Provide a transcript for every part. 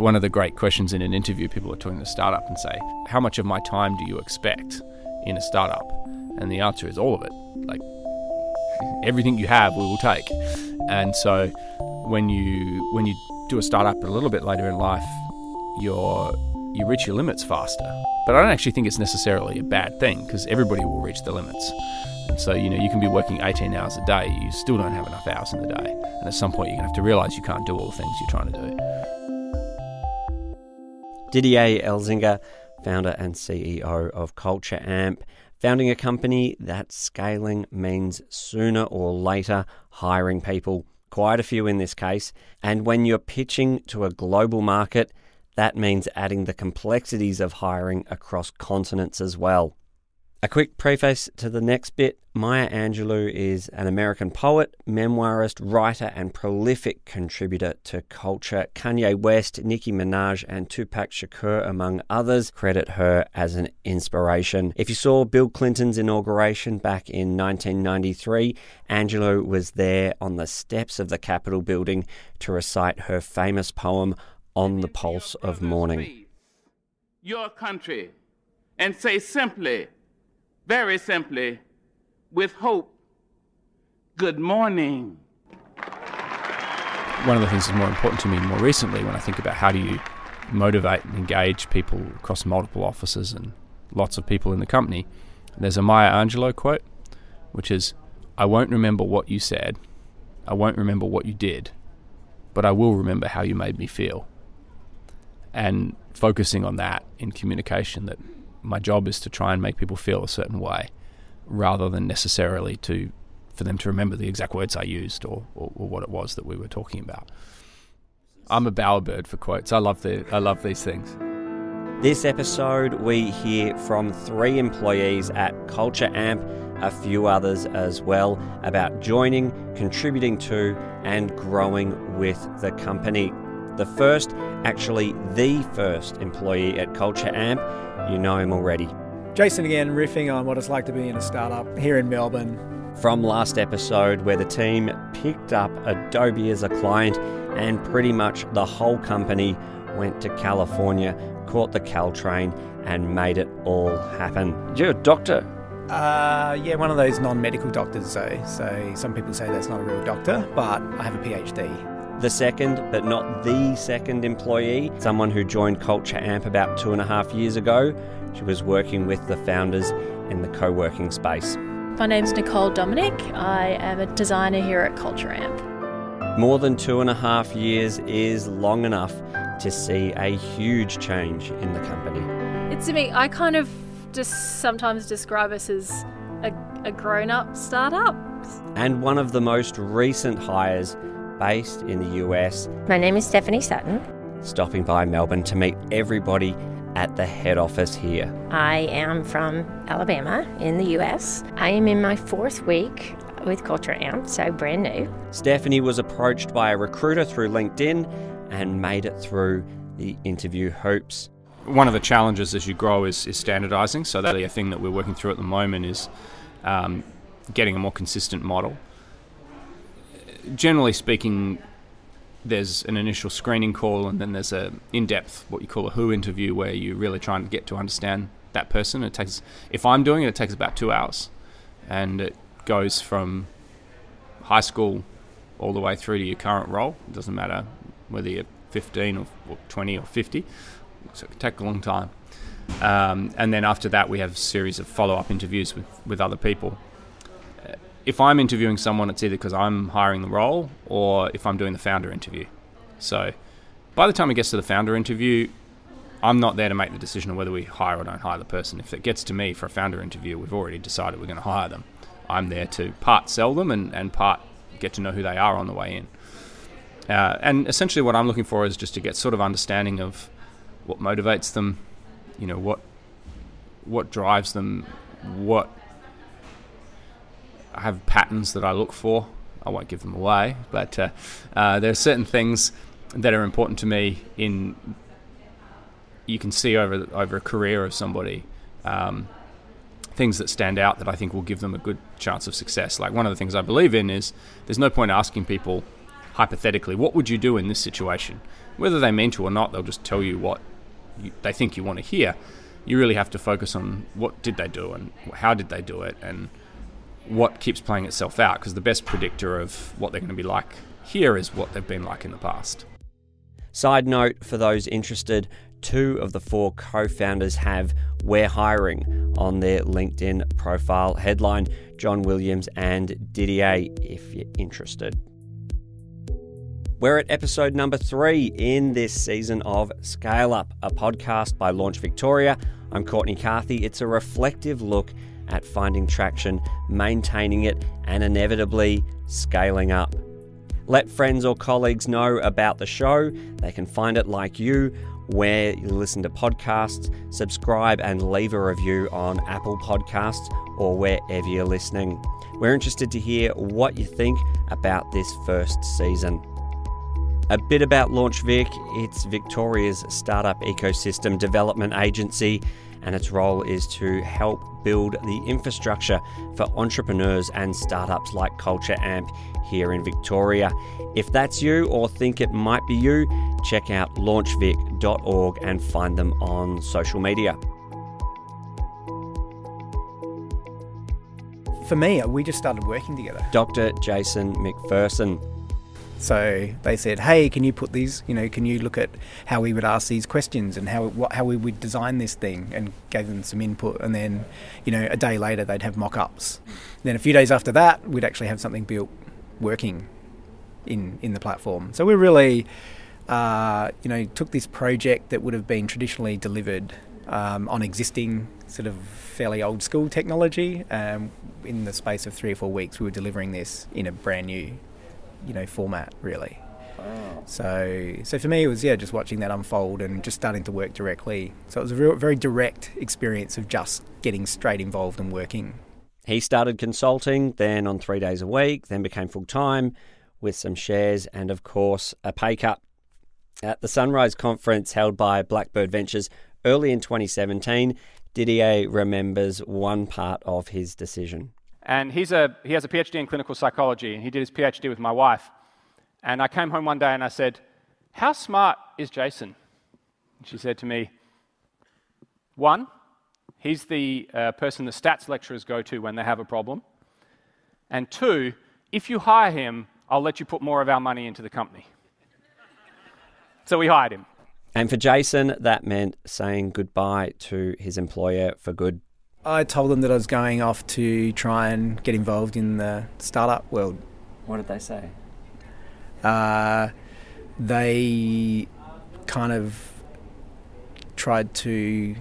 one of the great questions in an interview, people are talking to startup and say, How much of my time do you expect in a startup? And the answer is all of it. Like, everything you have, we will take. And so when you when you do a startup a little bit later in life, you're you reach your limits faster. But I don't actually think it's necessarily a bad thing because everybody will reach the limits. And so, you know, you can be working 18 hours a day, you still don't have enough hours in the day. And at some point, you're going to have to realize you can't do all the things you're trying to do. Didier Elzinga, founder and CEO of Culture Amp, founding a company that scaling means sooner or later hiring people, quite a few in this case. And when you're pitching to a global market, that means adding the complexities of hiring across continents as well. A quick preface to the next bit Maya Angelou is an American poet, memoirist, writer, and prolific contributor to culture. Kanye West, Nicki Minaj, and Tupac Shakur, among others, credit her as an inspiration. If you saw Bill Clinton's inauguration back in 1993, Angelou was there on the steps of the Capitol building to recite her famous poem, On the Pulse of Morning. Your country, and say simply, very simply, with hope, good morning. One of the things that's more important to me more recently when I think about how do you motivate and engage people across multiple offices and lots of people in the company, there's a Maya Angelou quote, which is, I won't remember what you said, I won't remember what you did, but I will remember how you made me feel. And focusing on that in communication that my job is to try and make people feel a certain way rather than necessarily to for them to remember the exact words I used or, or, or what it was that we were talking about. I'm a bowerbird for quotes. I love the I love these things. This episode, we hear from three employees at Culture Amp, a few others as well, about joining, contributing to, and growing with the company. The first, actually the first employee at Culture Amp, you know him already. Jason again, riffing on what it's like to be in a startup here in Melbourne. From last episode, where the team picked up Adobe as a client and pretty much the whole company went to California, caught the Caltrain, and made it all happen. You're a doctor. Uh, yeah, one of those non-medical doctors. So, so some people say that's not a real doctor, but I have a PhD. The second, but not the second employee, someone who joined Culture Amp about two and a half years ago. She was working with the founders in the co working space. My name's Nicole Dominic. I am a designer here at Culture Amp. More than two and a half years is long enough to see a huge change in the company. It's to me, I kind of just sometimes describe us as a, a grown up startup. And one of the most recent hires based in the US. My name is Stephanie Sutton. Stopping by Melbourne to meet everybody at the head office here. I am from Alabama in the US. I am in my fourth week with Culture Amp, so brand new. Stephanie was approached by a recruiter through LinkedIn and made it through the interview hoops. One of the challenges as you grow is, is standardizing. So that's a thing that we're working through at the moment is um, getting a more consistent model. Generally speaking, there's an initial screening call and then there's a in-depth what you call a who interview where you're really trying to get to understand that person. It takes if i'm doing it it takes about two hours. And it goes from high school all the way through to your current role. It doesn't matter whether you're 15 or, or 20 or 50 so it can take a long time. Um, and then after that we have a series of follow-up interviews with, with other people if I'm interviewing someone, it's either because I'm hiring the role or if I'm doing the founder interview. So by the time it gets to the founder interview, I'm not there to make the decision on whether we hire or don't hire the person. If it gets to me for a founder interview, we've already decided we're going to hire them. I'm there to part sell them and, and part get to know who they are on the way in. Uh, and essentially, what I'm looking for is just to get sort of understanding of what motivates them, you know, what what drives them, what I have patterns that I look for. I won't give them away, but uh, uh, there are certain things that are important to me. In you can see over over a career of somebody, um, things that stand out that I think will give them a good chance of success. Like one of the things I believe in is there's no point asking people hypothetically, what would you do in this situation? Whether they mean to or not, they'll just tell you what you, they think you want to hear. You really have to focus on what did they do and how did they do it and what keeps playing itself out because the best predictor of what they're going to be like here is what they've been like in the past. Side note for those interested, two of the four co founders have We're Hiring on their LinkedIn profile headline Jon Williams and Didier, if you're interested. We're at episode number three in this season of Scale Up, a podcast by Launch Victoria. I'm Courtney Carthy. It's a reflective look at finding traction, maintaining it, and inevitably scaling up. Let friends or colleagues know about the show. They can find it like you where you listen to podcasts, subscribe and leave a review on Apple Podcasts or wherever you're listening. We're interested to hear what you think about this first season. A bit about LaunchVic it's Victoria's startup ecosystem development agency, and its role is to help build the infrastructure for entrepreneurs and startups like Culture Amp here in Victoria. If that's you or think it might be you, check out launchvic.org and find them on social media. For me, we just started working together. Dr. Jason McPherson. So they said, "Hey, can you put these? You know, can you look at how we would ask these questions and how what, how we would design this thing?" And gave them some input. And then, you know, a day later they'd have mock-ups. Then a few days after that, we'd actually have something built, working, in in the platform. So we really, uh, you know, took this project that would have been traditionally delivered um, on existing sort of fairly old school technology. Um, in the space of three or four weeks, we were delivering this in a brand new you know format really. Oh. So, so for me, it was yeah, just watching that unfold and just starting to work directly. So it was a real, very direct experience of just getting straight involved and working. He started consulting, then on three days a week, then became full time with some shares and, of course, a pay cut. At the Sunrise conference held by Blackbird Ventures early in 2017, Didier remembers one part of his decision. And he's a, he has a PhD in clinical psychology, and he did his PhD with my wife. And I came home one day and I said, How smart is Jason? And she said to me, One, he's the uh, person the stats lecturers go to when they have a problem. And two, if you hire him, I'll let you put more of our money into the company. so we hired him. And for Jason, that meant saying goodbye to his employer for good. I told them that I was going off to try and get involved in the startup world. What did they say? Uh, they kind of tried to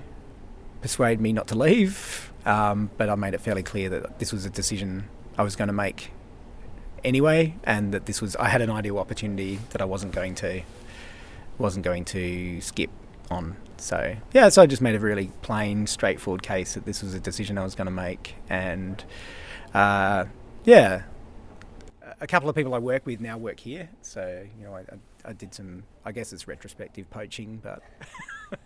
persuade me not to leave, um, but I made it fairly clear that this was a decision I was going to make anyway, and that this was I had an ideal opportunity that I wasn't going to wasn't going to skip on. So yeah, so I just made a really plain, straightforward case that this was a decision I was going to make, and uh, yeah, a couple of people I work with now work here. So you know, I, I, I did some, I guess it's retrospective poaching, but.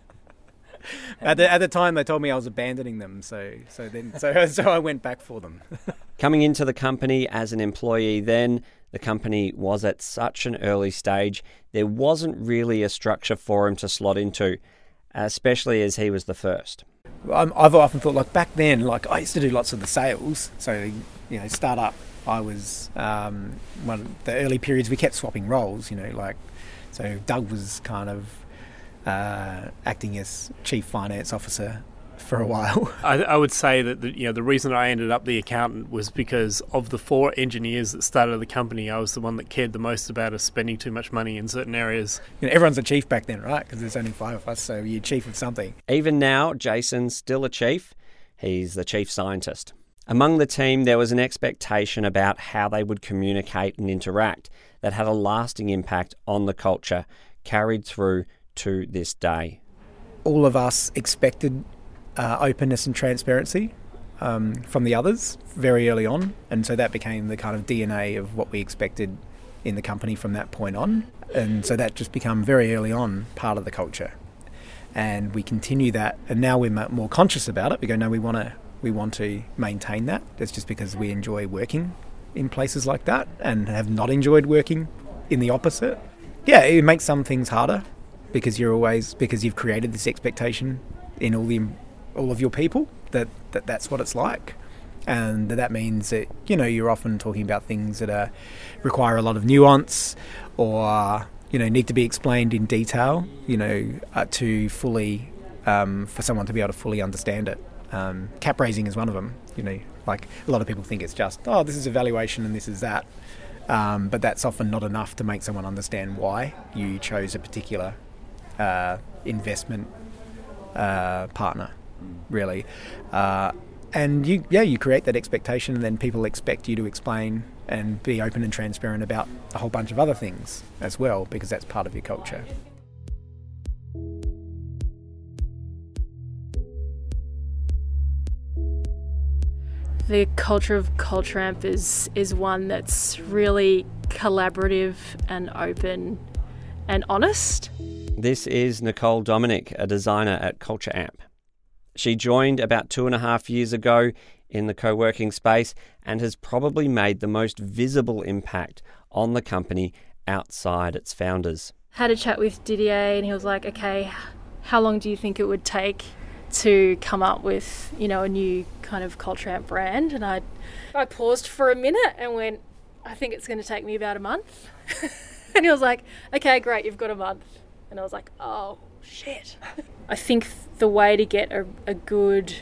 at the at the time, they told me I was abandoning them, so so then so so I went back for them. Coming into the company as an employee, then the company was at such an early stage, there wasn't really a structure for him to slot into, especially as he was the first. I've often thought, like back then, like I used to do lots of the sales, so you know, start up. I was um, one of the early periods we kept swapping roles, you know, like so Doug was kind of uh, acting as chief finance officer for a while. I, I would say that the, you know the reason I ended up the accountant was because of the four engineers that started the company. I was the one that cared the most about us spending too much money in certain areas. You know, everyone's a chief back then, right? Because there's only five of us, so you're chief of something. Even now, Jason's still a chief. He's the chief scientist. Among the team, there was an expectation about how they would communicate and interact that had a lasting impact on the culture, carried through to this day. All of us expected uh, openness and transparency um, from the others very early on, and so that became the kind of DNA of what we expected in the company from that point on, and so that just became very early on part of the culture, and we continue that, and now we're more conscious about it. We go, no, we want to we want to maintain that. That's just because we enjoy working in places like that, and have not enjoyed working in the opposite. Yeah, it makes some things harder because you're always because you've created this expectation in all the all of your people that, that that's what it's like. And that means that you know you're often talking about things that are require a lot of nuance or you know need to be explained in detail you know uh, to fully um, for someone to be able to fully understand it. Um, cap raising is one of them you know like a lot of people think it's just oh this is a valuation and this is that. Um, but that's often not enough to make someone understand why you chose a particular uh, investment uh, partner, really. Uh, and you, yeah, you create that expectation, and then people expect you to explain and be open and transparent about a whole bunch of other things as well, because that's part of your culture. The culture of Culture Amp is is one that's really collaborative and open and honest. This is Nicole Dominic, a designer at Culture Amp. She joined about two and a half years ago in the co working space and has probably made the most visible impact on the company outside its founders. Had a chat with Didier, and he was like, okay, how long do you think it would take to come up with, you know, a new kind of Culture Amp brand? And I, I paused for a minute and went, I think it's going to take me about a month. and he was like, okay, great, you've got a month. And I was like, oh, shit. I think the way to get a, a good,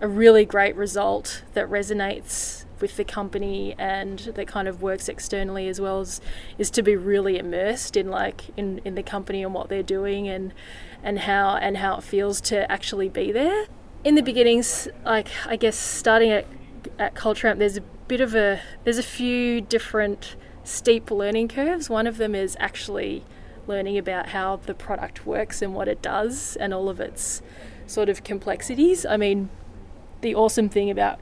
a really great result that resonates with the company and that kind of works externally as well as is to be really immersed in like in, in the company and what they're doing and and how and how it feels to actually be there. In the beginnings, like I guess starting at at Culture Amp, there's a bit of a there's a few different steep learning curves. One of them is actually learning about how the product works and what it does and all of its sort of complexities. I mean, the awesome thing about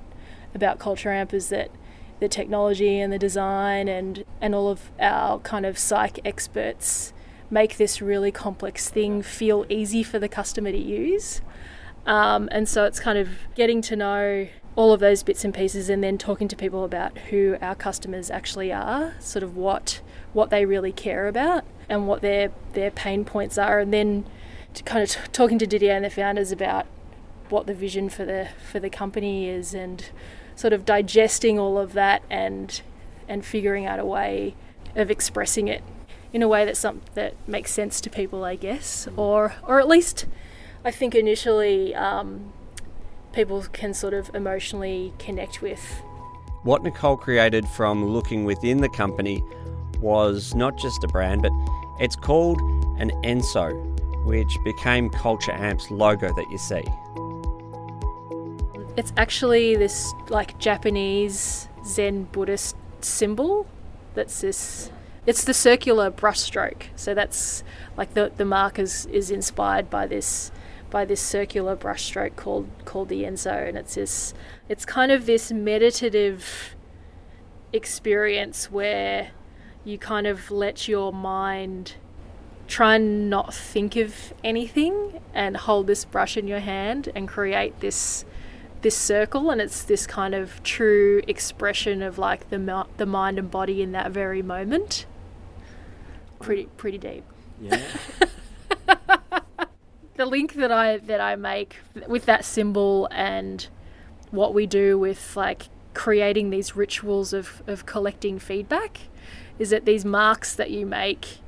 about Culture Amp is that the technology and the design and and all of our kind of psych experts make this really complex thing feel easy for the customer to use. Um, and so it's kind of getting to know all of those bits and pieces and then talking to people about who our customers actually are, sort of what what they really care about and what their their pain points are, and then to kind of t- talking to Didier and the founders about what the vision for the for the company is, and sort of digesting all of that and and figuring out a way of expressing it in a way that some that makes sense to people, I guess, or or at least I think initially um, people can sort of emotionally connect with. What Nicole created from looking within the company was not just a brand, but it's called an Enso, which became Culture Amp's logo that you see. It's actually this like Japanese Zen Buddhist symbol that's this it's the circular brushstroke. So that's like the the mark is, is inspired by this by this circular brushstroke called called the Enso and it's this it's kind of this meditative experience where you kind of let your mind try and not think of anything and hold this brush in your hand and create this this circle and it's this kind of true expression of like the the mind and body in that very moment. Pretty pretty deep. Yeah. The link that I that I make with that symbol and what we do with like creating these rituals of, of collecting feedback is that these marks that you make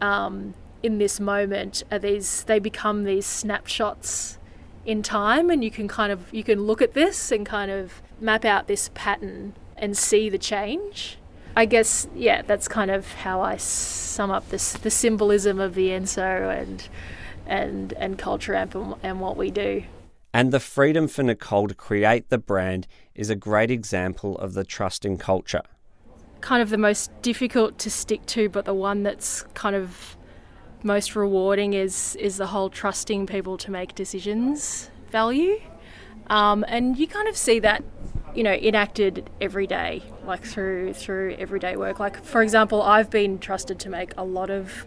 um, in this moment are these they become these snapshots in time and you can kind of you can look at this and kind of map out this pattern and see the change. I guess yeah that's kind of how i sum up this the symbolism of the enso and and and culture amp and, and what we do. And the freedom for nicole to create the brand is a great example of the trust in culture kind of the most difficult to stick to, but the one that's kind of most rewarding is is the whole trusting people to make decisions value. Um, and you kind of see that, you know, enacted every day, like through through everyday work. Like for example, I've been trusted to make a lot of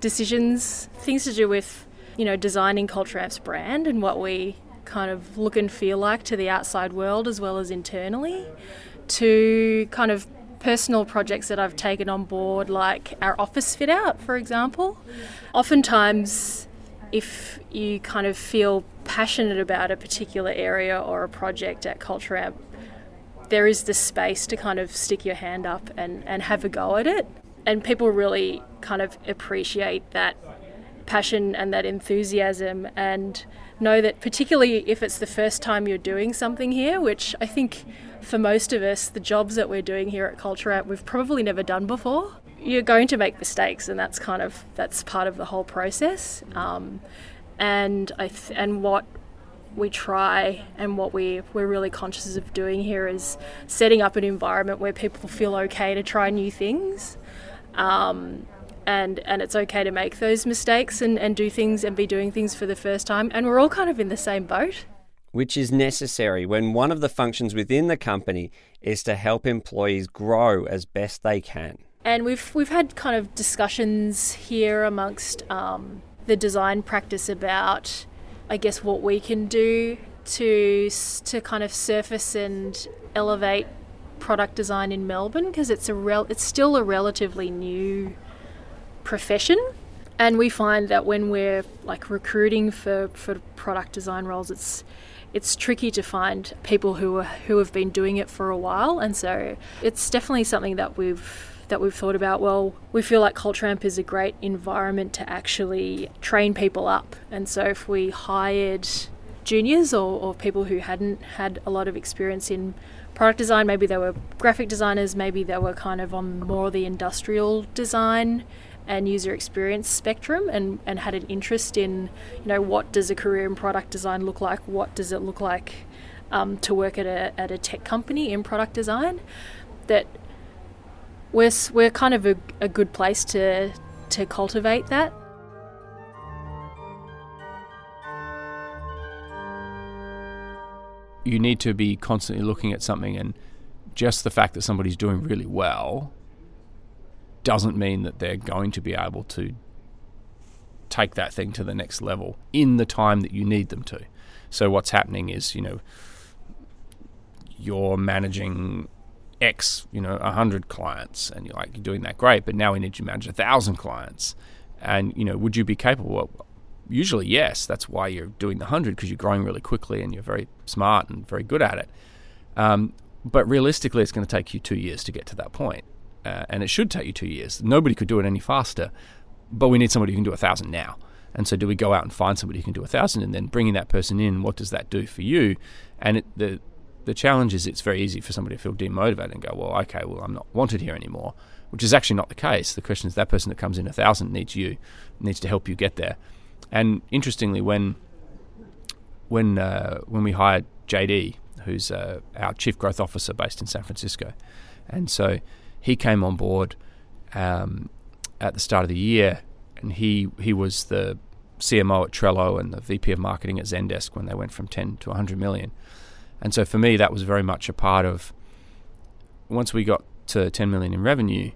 decisions, things to do with, you know, designing Culture Amp's brand and what we kind of look and feel like to the outside world as well as internally, to kind of personal projects that I've taken on board, like our office fit out, for example. Oftentimes, if you kind of feel passionate about a particular area or a project at Culture Amp, there is the space to kind of stick your hand up and, and have a go at it. And people really kind of appreciate that passion and that enthusiasm and know that particularly if it's the first time you're doing something here, which I think for most of us, the jobs that we're doing here at Culture Amp, we've probably never done before. You're going to make mistakes, and that's kind of that's part of the whole process. Um, and I th- and what we try and what we we're really conscious of doing here is setting up an environment where people feel okay to try new things. Um, and, and it's okay to make those mistakes and, and do things and be doing things for the first time. And we're all kind of in the same boat. Which is necessary when one of the functions within the company is to help employees grow as best they can. And we've we've had kind of discussions here amongst um, the design practice about, I guess, what we can do to to kind of surface and elevate product design in Melbourne because it's a rel- it's still a relatively new profession. And we find that when we're like recruiting for, for product design roles, it's it's tricky to find people who are, who have been doing it for a while, and so it's definitely something that we've that we've thought about. Well, we feel like Culture Amp is a great environment to actually train people up, and so if we hired juniors or, or people who hadn't had a lot of experience in product design, maybe they were graphic designers, maybe they were kind of on more the industrial design and user experience spectrum and, and had an interest in, you know, what does a career in product design look like? What does it look like um, to work at a, at a tech company in product design? That we're, we're kind of a, a good place to, to cultivate that. You need to be constantly looking at something, and just the fact that somebody's doing really well doesn't mean that they're going to be able to take that thing to the next level in the time that you need them to. So what's happening is, you know, you're managing X, you know, hundred clients, and you're like you're doing that great, but now we need you to manage a thousand clients, and you know, would you be capable? Well, usually, yes. That's why you're doing the hundred because you're growing really quickly and you're very smart and very good at it. Um, but realistically, it's going to take you two years to get to that point uh, and it should take you two years. Nobody could do it any faster, but we need somebody who can do a thousand now. And so, do we go out and find somebody who can do a thousand, and then bringing that person in? What does that do for you? And it, the the challenge is, it's very easy for somebody to feel demotivated and go, "Well, okay, well, I'm not wanted here anymore," which is actually not the case. The question is, that person that comes in a thousand needs you, needs to help you get there. And interestingly, when when uh, when we hired JD, who's uh, our chief growth officer based in San Francisco, and so he came on board um, at the start of the year, and he he was the CMO at Trello and the VP of marketing at Zendesk when they went from 10 to 100 million. And so for me, that was very much a part of. Once we got to 10 million in revenue,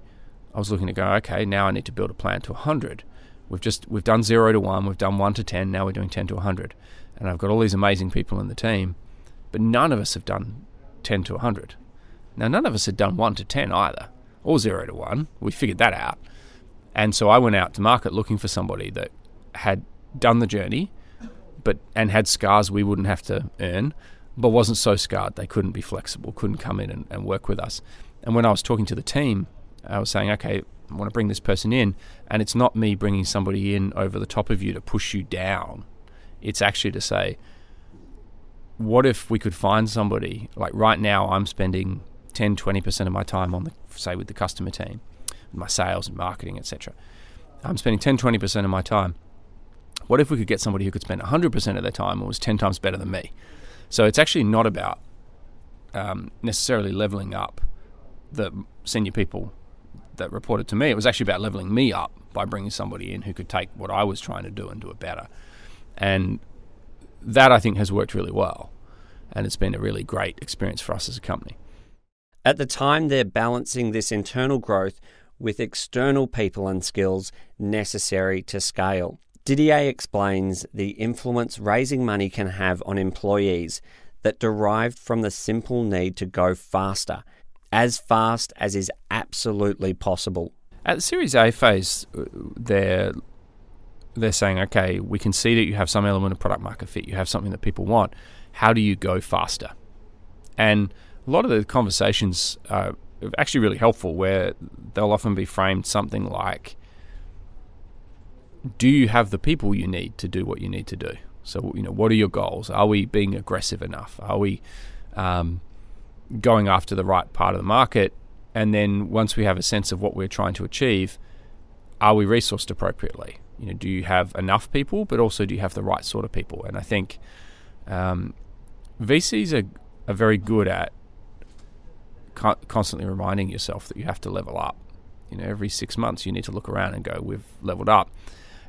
I was looking to go, okay, now I need to build a plan to 100. We've just we've done zero to one, we've done one to 10, now we're doing 10 to 100, and I've got all these amazing people in the team, but none of us have done 10 to 100. Now, none of us had done 1 to 10 either, or 0 to 1. We figured that out. And so I went out to market looking for somebody that had done the journey but and had scars we wouldn't have to earn, but wasn't so scarred they couldn't be flexible, couldn't come in and, and work with us. And when I was talking to the team, I was saying, okay, I want to bring this person in, and it's not me bringing somebody in over the top of you to push you down. It's actually to say, what if we could find somebody like right now I'm spending 10, 20% of my time on the, say, with the customer team, my sales and marketing, etc. I'm spending 10, 20% of my time. What if we could get somebody who could spend 100% of their time and was 10 times better than me? So it's actually not about um, necessarily leveling up the senior people that reported to me. It was actually about leveling me up by bringing somebody in who could take what I was trying to do and do it better. And that I think has worked really well. And it's been a really great experience for us as a company. At the time, they're balancing this internal growth with external people and skills necessary to scale. Didier explains the influence raising money can have on employees that derived from the simple need to go faster as fast as is absolutely possible. At the Series A phase, uh, they're they're saying, okay, we can see that you have some element of product market fit. You have something that people want. How do you go faster? And a lot of the conversations are actually really helpful, where they'll often be framed something like, "Do you have the people you need to do what you need to do?" So, you know, what are your goals? Are we being aggressive enough? Are we um, going after the right part of the market? And then once we have a sense of what we're trying to achieve, are we resourced appropriately? You know, do you have enough people, but also do you have the right sort of people? And I think um, VCs are, are very good at constantly reminding yourself that you have to level up. You know, every six months you need to look around and go, "We've leveled up,"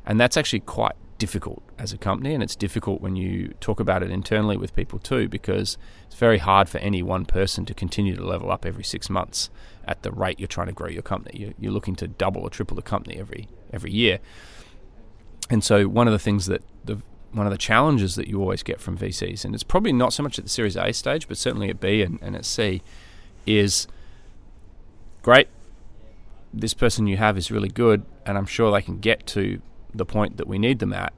and that's actually quite difficult as a company, and it's difficult when you talk about it internally with people too, because it's very hard for any one person to continue to level up every six months at the rate you're trying to grow your company. You're, looking to double or triple the company every every year, and so one of the things that the one of the challenges that you always get from VCs, and it's probably not so much at the Series A stage, but certainly at B and, and at C, is great. This person you have is really good, and I'm sure they can get to the point that we need them at,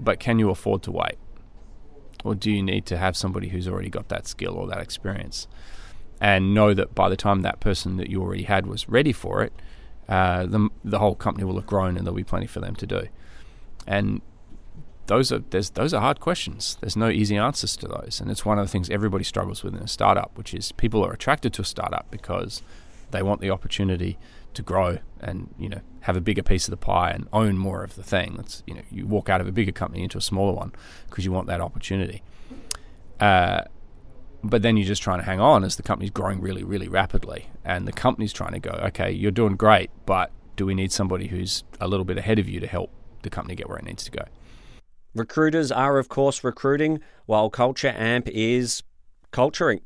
but can you afford to wait? Or do you need to have somebody who's already got that skill or that experience? And know that by the time that person that you already had was ready for it, uh, the, the whole company will have grown and there'll be plenty for them to do. And those are those are hard questions. There's no easy answers to those, and it's one of the things everybody struggles with in a startup, which is people are attracted to a startup because they want the opportunity to grow and you know have a bigger piece of the pie and own more of the thing. That's you know you walk out of a bigger company into a smaller one because you want that opportunity. Uh, but then you're just trying to hang on as the company's growing really, really rapidly, and the company's trying to go, okay, you're doing great, but do we need somebody who's a little bit ahead of you to help the company get where it needs to go? Recruiters are, of course, recruiting, while Culture Amp is culturing.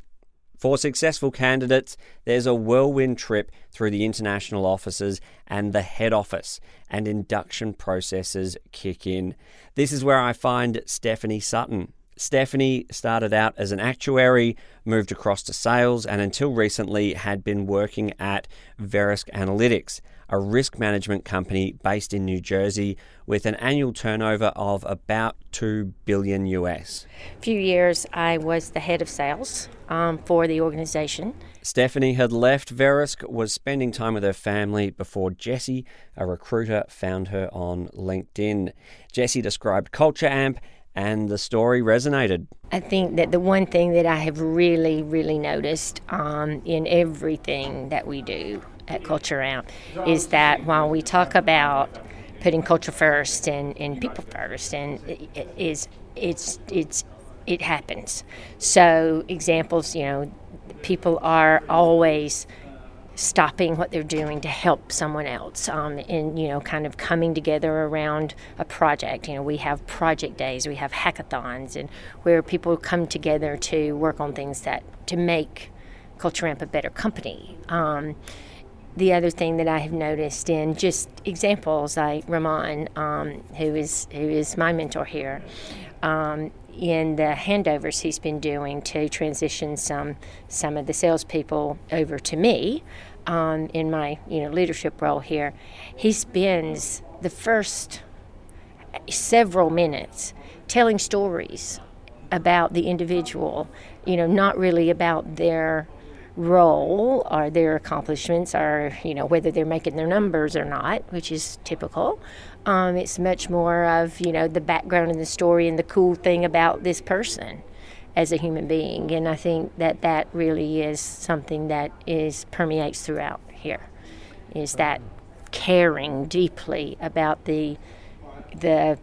For successful candidates, there's a whirlwind trip through the international offices and the head office, and induction processes kick in. This is where I find Stephanie Sutton. Stephanie started out as an actuary, moved across to sales, and until recently had been working at Verisk Analytics, a risk management company based in New Jersey with an annual turnover of about 2 billion US. A few years I was the head of sales um, for the organization. Stephanie had left Verisk, was spending time with her family before Jesse, a recruiter, found her on LinkedIn. Jesse described Culture Amp and the story resonated. I think that the one thing that I have really, really noticed um, in everything that we do at Culture Amp is that while we talk about putting culture first and, and people first, and it is it's it's it happens. So examples, you know, people are always stopping what they're doing to help someone else um, and you know kind of coming together around a project you know we have project days we have hackathons and where people come together to work on things that to make culture amp a better company um, the other thing that I have noticed in just examples like Ramon, um, who is who is my mentor here, um, in the handovers he's been doing to transition some some of the salespeople over to me um, in my you know leadership role here, he spends the first several minutes telling stories about the individual, you know, not really about their role or their accomplishments or you know whether they're making their numbers or not which is typical. Um, it's much more of you know the background and the story and the cool thing about this person as a human being. And i think that that really is something that is permeates throughout here is that caring deeply about the the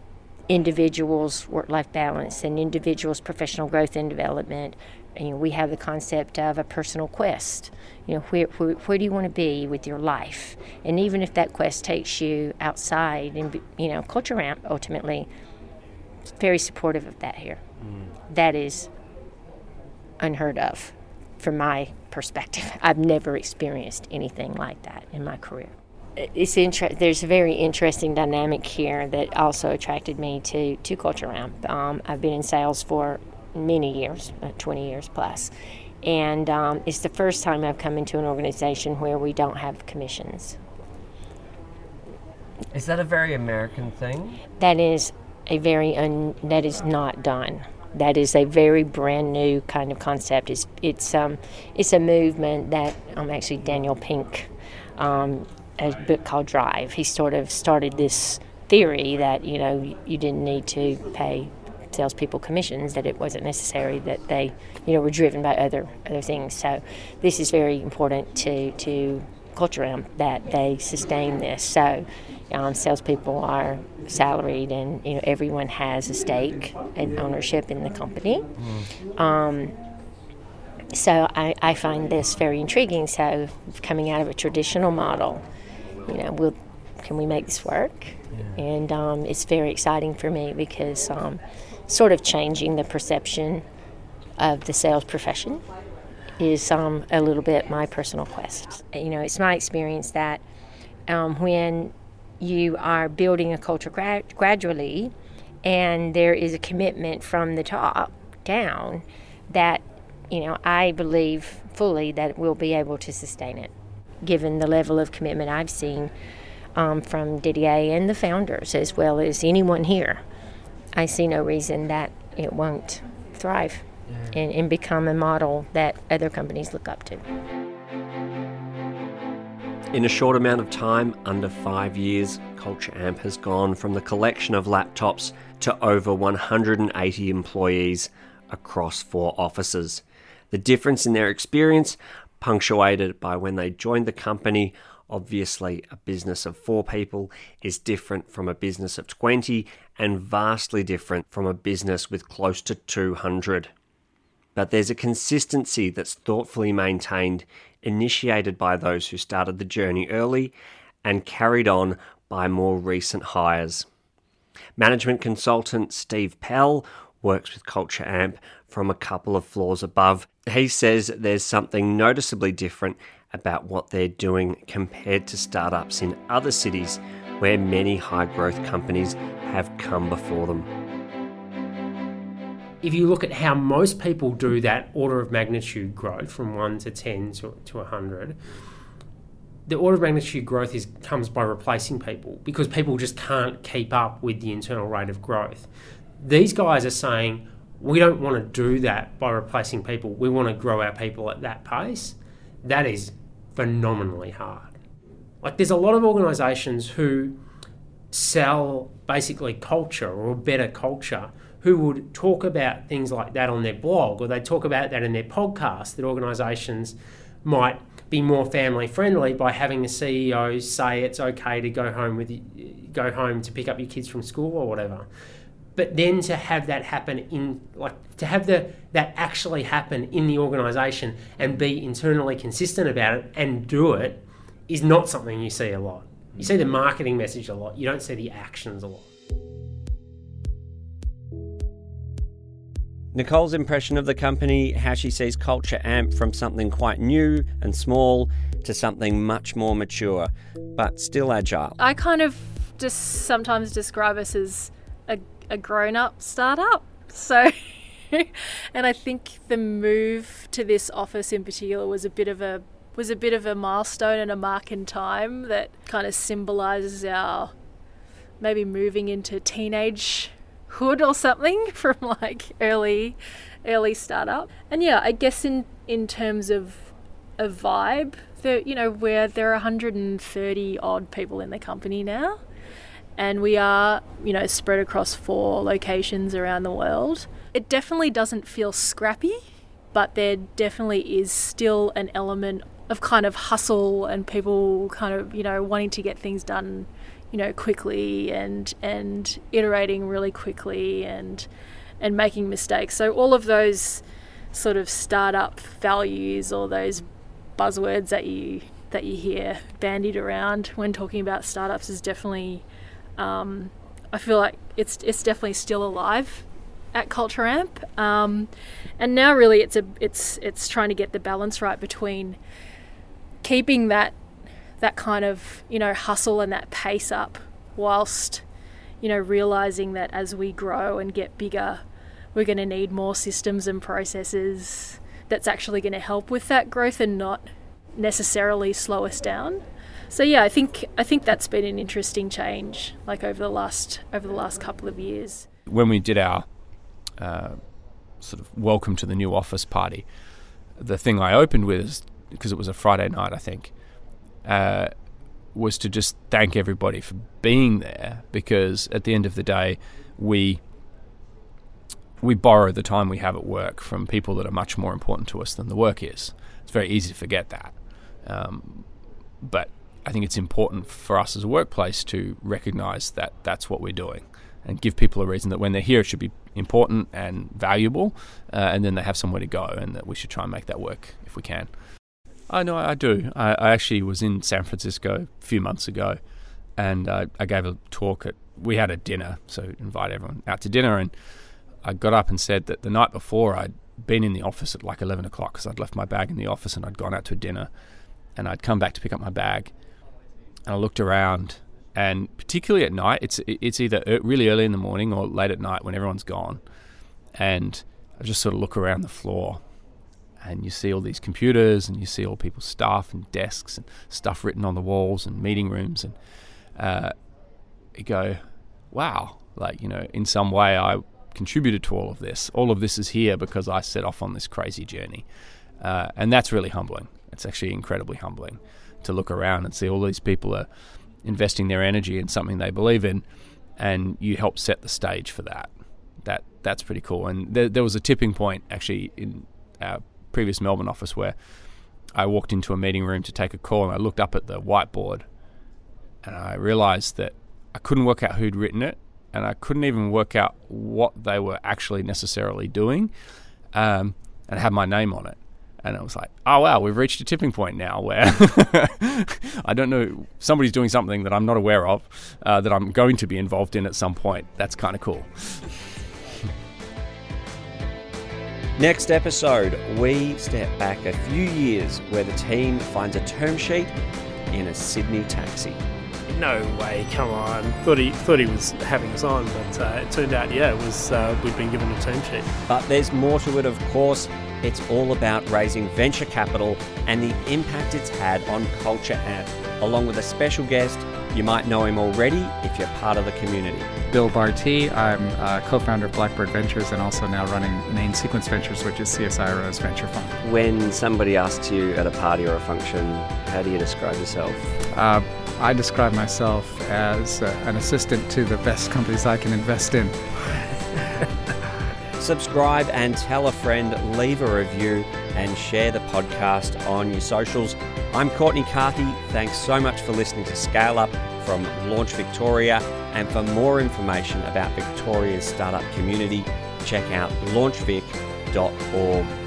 individual's work-life balance and individual's professional growth and development you know, we have the concept of a personal quest. You know, where, where, where do you want to be with your life? And even if that quest takes you outside, and you know, Culture Amp ultimately very supportive of that here. Mm. That is unheard of from my perspective. I've never experienced anything like that in my career. It's inter- there's a very interesting dynamic here that also attracted me to, to Culture Amp. Um, I've been in sales for many years, uh, 20 years plus. And um, it's the first time I've come into an organization where we don't have commissions. Is that a very American thing? That is a very un, that is not done. That is a very brand new kind of concept. It's it's um it's a movement that um actually Daniel Pink, um, a book called Drive. He sort of started this theory that you know you didn't need to pay salespeople commissions that it wasn't necessary that they you know were driven by other other things. So this is very important to to culture amp that they sustain this. So um, salespeople are salaried, and you know everyone has a stake and ownership in the company. Um, so I, I find this very intriguing. So coming out of a traditional model, you know, will can we make this work? And um, it's very exciting for me because um, sort of changing the perception of the sales profession is um, a little bit my personal quest. You know, it's my experience that um, when you are building a culture gra- gradually and there is a commitment from the top down that, you know, I believe fully that we'll be able to sustain it, given the level of commitment I've seen um, from Didier and the founders, as well as anyone here. I see no reason that it won't thrive and, and become a model that other companies look up to. In a short amount of time, under five years, Culture Amp has gone from the collection of laptops to over 180 employees across four offices. The difference in their experience, punctuated by when they joined the company, obviously a business of four people is different from a business of 20 and vastly different from a business with close to 200 but there's a consistency that's thoughtfully maintained, initiated by those who started the journey early and carried on by more recent hires. Management consultant Steve Pell works with Culture Amp from a couple of floors above. He says there's something noticeably different about what they're doing compared to startups in other cities where many high growth companies have come before them if you look at how most people do that order of magnitude growth from 1 to 10 to, to 100, the order of magnitude growth is comes by replacing people because people just can't keep up with the internal rate of growth. These guys are saying we don't want to do that by replacing people. We want to grow our people at that pace. That is phenomenally hard. Like there's a lot of organizations who sell basically culture or better culture who would talk about things like that on their blog or they talk about that in their podcast that organisations might be more family friendly by having the CEO say it's okay to go home with go home to pick up your kids from school or whatever. But then to have that happen in like to have the that actually happen in the organisation and be internally consistent about it and do it is not something you see a lot. You see the marketing message a lot. You don't see the actions a lot. Nicole's impression of the company, how she sees Culture Amp from something quite new and small to something much more mature, but still agile. I kind of just sometimes describe us as a, grown up startup. So, and I think the move to this office in particular was a bit of a was a bit of a milestone and a mark in time that kind of symbolizes our maybe moving into teenage hood or something from like early early startup. And yeah, I guess in in terms of a vibe, there you know where there are 130 odd people in the company now, and we are you know spread across four locations around the world. It definitely doesn't feel scrappy, but there definitely is still an element of kind of hustle and people kind of you know wanting to get things done you know, quickly and and iterating really quickly and and making mistakes. So all of those sort of startup values or those buzzwords that you that you hear bandied around when talking about startups is definitely um, I feel like it's it's definitely still alive at Culture Amp. Um, and now really it's a it's it's trying to get the balance right between keeping that that kind of you know hustle and that pace up whilst you know realizing that as we grow and get bigger we're going to need more systems and processes that's actually going to help with that growth and not necessarily slow us down. So yeah, I think I think that's been an interesting change, like over the last over the last couple of years. When we did our uh, sort of welcome to the new office party, the thing I opened with because it was a Friday night, I think, uh, was to just thank everybody for being there because at the end of the day, we we borrow the time we have at work from people that are much more important to us than the work is. It's very easy to forget that. Um, but I think it's important for us as a workplace to recognize that that's what we're doing and give people a reason that when they're here, it should be important and valuable, uh, and then they have somewhere to go, and that we should try and make that work if we can. I know I do. I, I actually was in San Francisco a few months ago, and uh, I gave a talk at. We had a dinner, so invite everyone out to dinner, and I got up and said that the night before I'd been in the office at like 11 o'clock because I'd left my bag in the office and I'd gone out to a dinner and I'd come back to pick up my bag and I looked around and particularly at night it's it's either really early in the morning or late at night when everyone's gone and I just sort of look around the floor and you see all these computers and you see all people's stuff and desks and stuff written on the walls and meeting rooms and uh, you go wow like you know in some way I contributed to all of this. All of this is here because I set off on this crazy journey. Uh, and that's really humbling. It's actually incredibly humbling to look around and see all these people are investing their energy in something they believe in, and you help set the stage for that. That that's pretty cool. And there, there was a tipping point actually in our previous Melbourne office where I walked into a meeting room to take a call, and I looked up at the whiteboard, and I realized that I couldn't work out who'd written it, and I couldn't even work out what they were actually necessarily doing, um, and had my name on it. And I was like, oh wow, we've reached a tipping point now where I don't know somebody's doing something that I'm not aware of, uh, that I'm going to be involved in at some point. That's kind of cool. Next episode, we step back a few years where the team finds a term sheet in a Sydney taxi no way, come on. Thought he thought he was having us on, but uh, it turned out, yeah, it was uh, we'd been given a term sheet. But there's more to it, of course. It's all about raising venture capital and the impact it's had on Culture Amp, along with a special guest. You might know him already if you're part of the community. Bill Bartee. I'm uh, co-founder of Blackbird Ventures and also now running Main Sequence Ventures, which is CSIRO's venture fund. When somebody asks you at a party or a function, how do you describe yourself? Uh, I describe myself as uh, an assistant to the best companies I can invest in. Subscribe and tell a friend, leave a review, and share the podcast on your socials. I'm Courtney Carthy. Thanks so much for listening to Scale Up from Launch Victoria. And for more information about Victoria's startup community, check out launchvic.org.